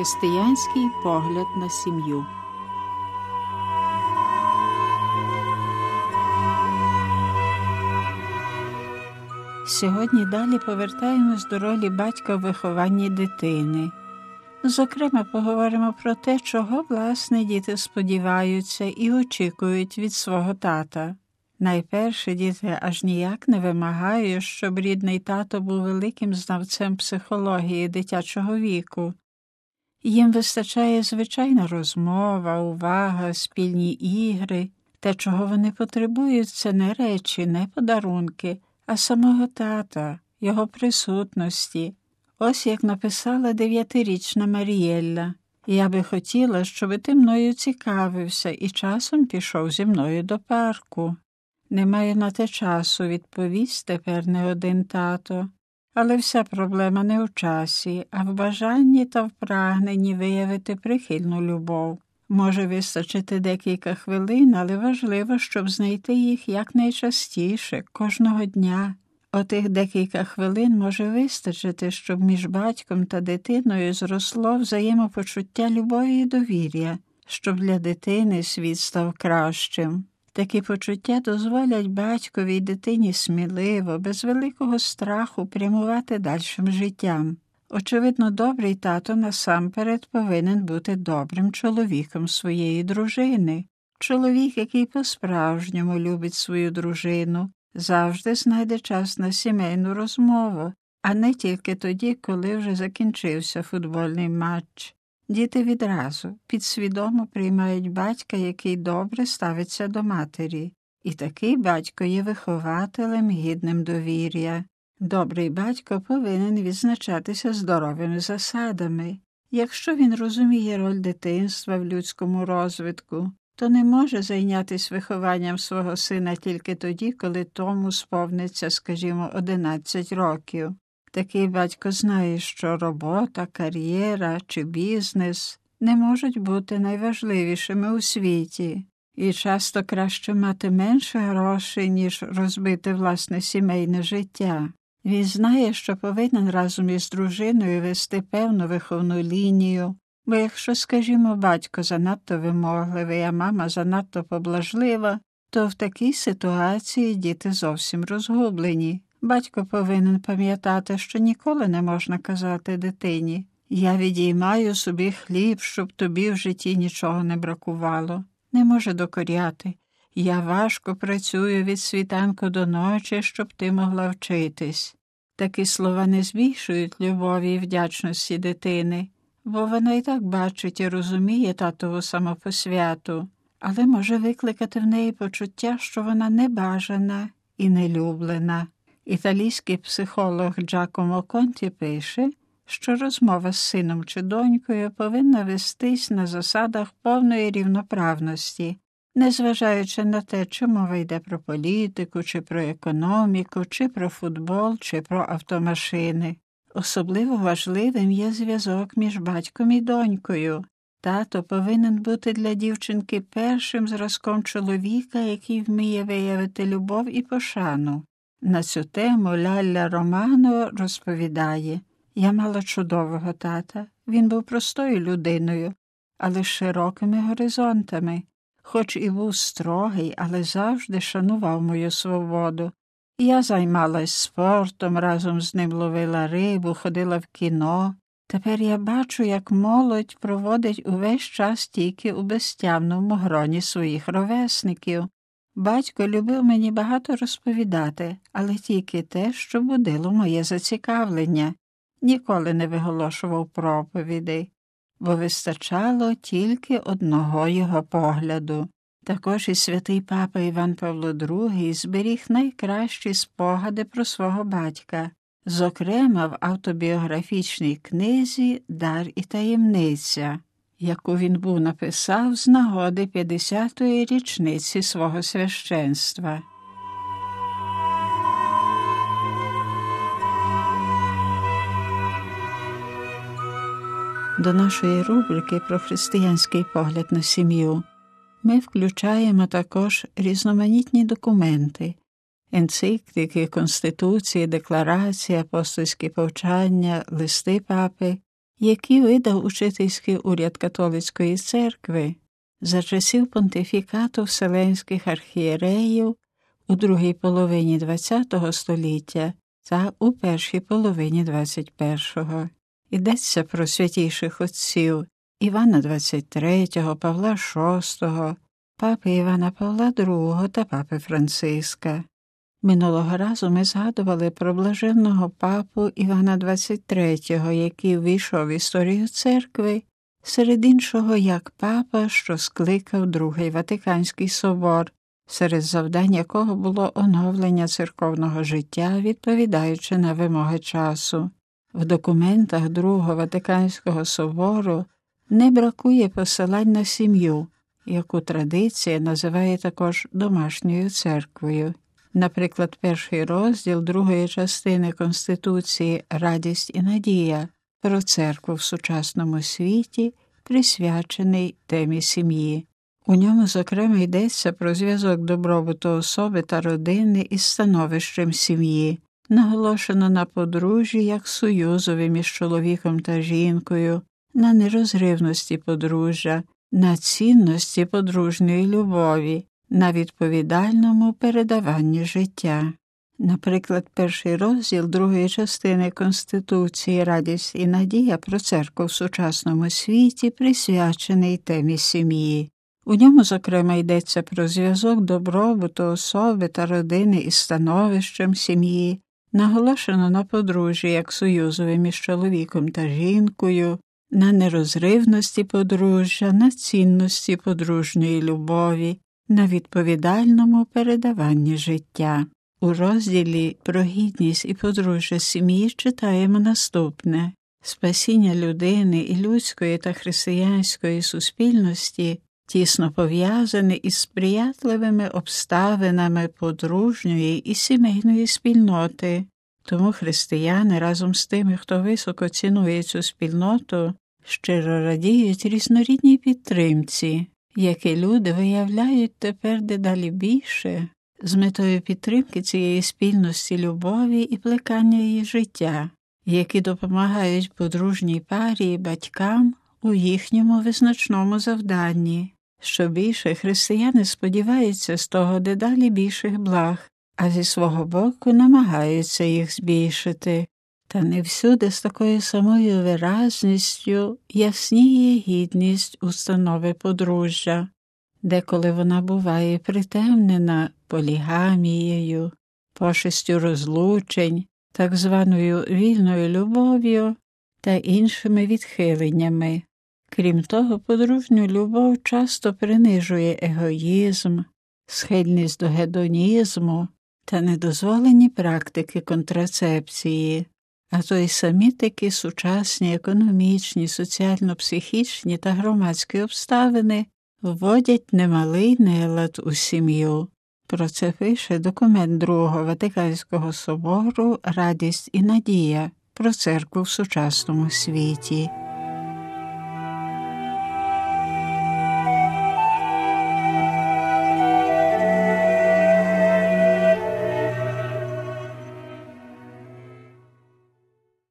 Християнський погляд на сім'ю. Сьогодні далі повертаємось до ролі батька в вихованні дитини. Зокрема, поговоримо про те, чого власне діти сподіваються і очікують від свого тата. Найперше діти аж ніяк не вимагають, щоб рідний тато був великим знавцем психології дитячого віку. Їм вистачає звичайна розмова, увага, спільні ігри, те, чого вони потребують, це не речі, не подарунки, а самого тата, його присутності. Ось як написала дев'ятирічна Марієлля. Я би хотіла, щоб ти мною цікавився і часом пішов зі мною до парку. Немає на те часу, відповість тепер не один тато. Але вся проблема не у часі, а в бажанні та в прагненні виявити прихильну любов. Може вистачити декілька хвилин, але важливо, щоб знайти їх якнайчастіше, кожного дня. Отих декілька хвилин може вистачити, щоб між батьком та дитиною зросло взаємопочуття любові і довір'я, щоб для дитини світ став кращим. Такі почуття дозволять батькові й дитині сміливо, без великого страху прямувати дальшим життям. Очевидно, добрий тато насамперед повинен бути добрим чоловіком своєї дружини. Чоловік, який по-справжньому любить свою дружину, завжди знайде час на сімейну розмову, а не тільки тоді, коли вже закінчився футбольний матч. Діти відразу підсвідомо приймають батька, який добре ставиться до матері, і такий батько є вихователем гідним довір'я. Добрий батько повинен відзначатися здоровими засадами. Якщо він розуміє роль дитинства в людському розвитку, то не може зайнятися вихованням свого сина тільки тоді, коли тому сповниться, скажімо, 11 років. Такий батько знає, що робота, кар'єра чи бізнес не можуть бути найважливішими у світі, і часто краще мати менше грошей, ніж розбити власне сімейне життя. Він знає, що повинен разом із дружиною вести певну виховну лінію, бо якщо, скажімо, батько занадто вимогливий, а мама занадто поблажлива, то в такій ситуації діти зовсім розгублені. Батько повинен пам'ятати, що ніколи не можна казати дитині я відіймаю собі хліб, щоб тобі в житті нічого не бракувало. Не може докоряти. Я важко працюю від світанку до ночі, щоб ти могла вчитись. Такі слова не збільшують любові і вдячності дитини, бо вона і так бачить і розуміє татову самопосвяту, але може викликати в неї почуття, що вона небажана і нелюблена. Італійський психолог Джакомо Конті пише, що розмова з сином чи донькою повинна вестись на засадах повної рівноправності, незважаючи на те, чи мова йде про політику, чи про економіку, чи про футбол, чи про автомашини. Особливо важливим є зв'язок між батьком і донькою. Тато повинен бути для дівчинки першим зразком чоловіка, який вміє виявити любов і пошану. На цю тему Лялля Романо розповідає я мала чудового тата. Він був простою людиною, але з широкими горизонтами, хоч і був строгий, але завжди шанував мою свободу. Я займалась спортом, разом з ним ловила рибу, ходила в кіно. Тепер я бачу, як молодь проводить увесь час тільки у безтямному гроні своїх ровесників. Батько любив мені багато розповідати, але тільки те, що будило моє зацікавлення, ніколи не виголошував проповідей, бо вистачало тільки одного його погляду. Також і святий папа Іван Павло II зберіг найкращі спогади про свого батька, зокрема в автобіографічній книзі Дар і таємниця яку він був написав з нагоди 50-ї річниці свого священства. До нашої рубрики про християнський погляд на сім'ю ми включаємо також різноманітні документи, енцикліки, конституції, декларації, апостольські повчання, листи папи які видав учительський уряд католицької церкви за часів понтифікату вселенських архієреїв у другій половині ХХ століття та у першій половині XXI. Йдеться про святійших отців Івана XXIII, Павла VI, папи Івана Павла II та папи Франциска. Минулого разу ми згадували про блаженного папу Івана XXIII, який ввійшов в історію церкви, серед іншого як папа, що скликав Другий Ватиканський собор, серед завдань якого було оновлення церковного життя, відповідаючи на вимоги часу. В документах Другого Ватиканського собору не бракує посилань на сім'ю, яку традиція називає також домашньою церквою. Наприклад, перший розділ другої частини Конституції Радість і надія про церкву в сучасному світі, присвячений темі сім'ї. У ньому, зокрема, йдеться про зв'язок добробуту особи та родини із становищем сім'ї, наголошено на подружжі як союзові між чоловіком та жінкою, на нерозривності подружжя, на цінності подружньої любові, на відповідальному передаванні життя. Наприклад, перший розділ другої частини Конституції Радість і надія про церкву в сучасному світі присвячений темі сім'ї. У ньому, зокрема, йдеться про зв'язок добробуту особи та родини із становищем сім'ї, наголошено на подружжі як союзові між чоловіком та жінкою, на нерозривності подружжя, на цінності подружньої любові, на відповідальному передаванні життя. У розділі про гідність і подружжя сім'ї читаємо наступне. Спасіння людини і людської та християнської суспільності тісно пов'язане із сприятливими обставинами подружньої і сімейної спільноти, тому християни разом з тими, хто високо цінує цю спільноту, щиро радіють різнорідній підтримці, які люди виявляють тепер дедалі більше з метою підтримки цієї спільності любові і плекання її життя, які допомагають подружній парі і батькам у їхньому визначному завданні. Що більше християни сподіваються з того дедалі більших благ, а зі свого боку намагаються їх збільшити, та не всюди з такою самою виразністю ясніє гідність установи подружжя, деколи вона буває притемнена полігамією, пошестю розлучень, так званою вільною любов'ю та іншими відхиленнями. Крім того, подружню любов часто принижує егоїзм, схильність до гедонізму та недозволені практики контрацепції, а то й самі такі сучасні економічні, соціально-психічні та громадські обставини вводять немалий нелад у сім'ю. Про це пише документ Другого Ватиканського собору Радість і надія про церкву в сучасному світі.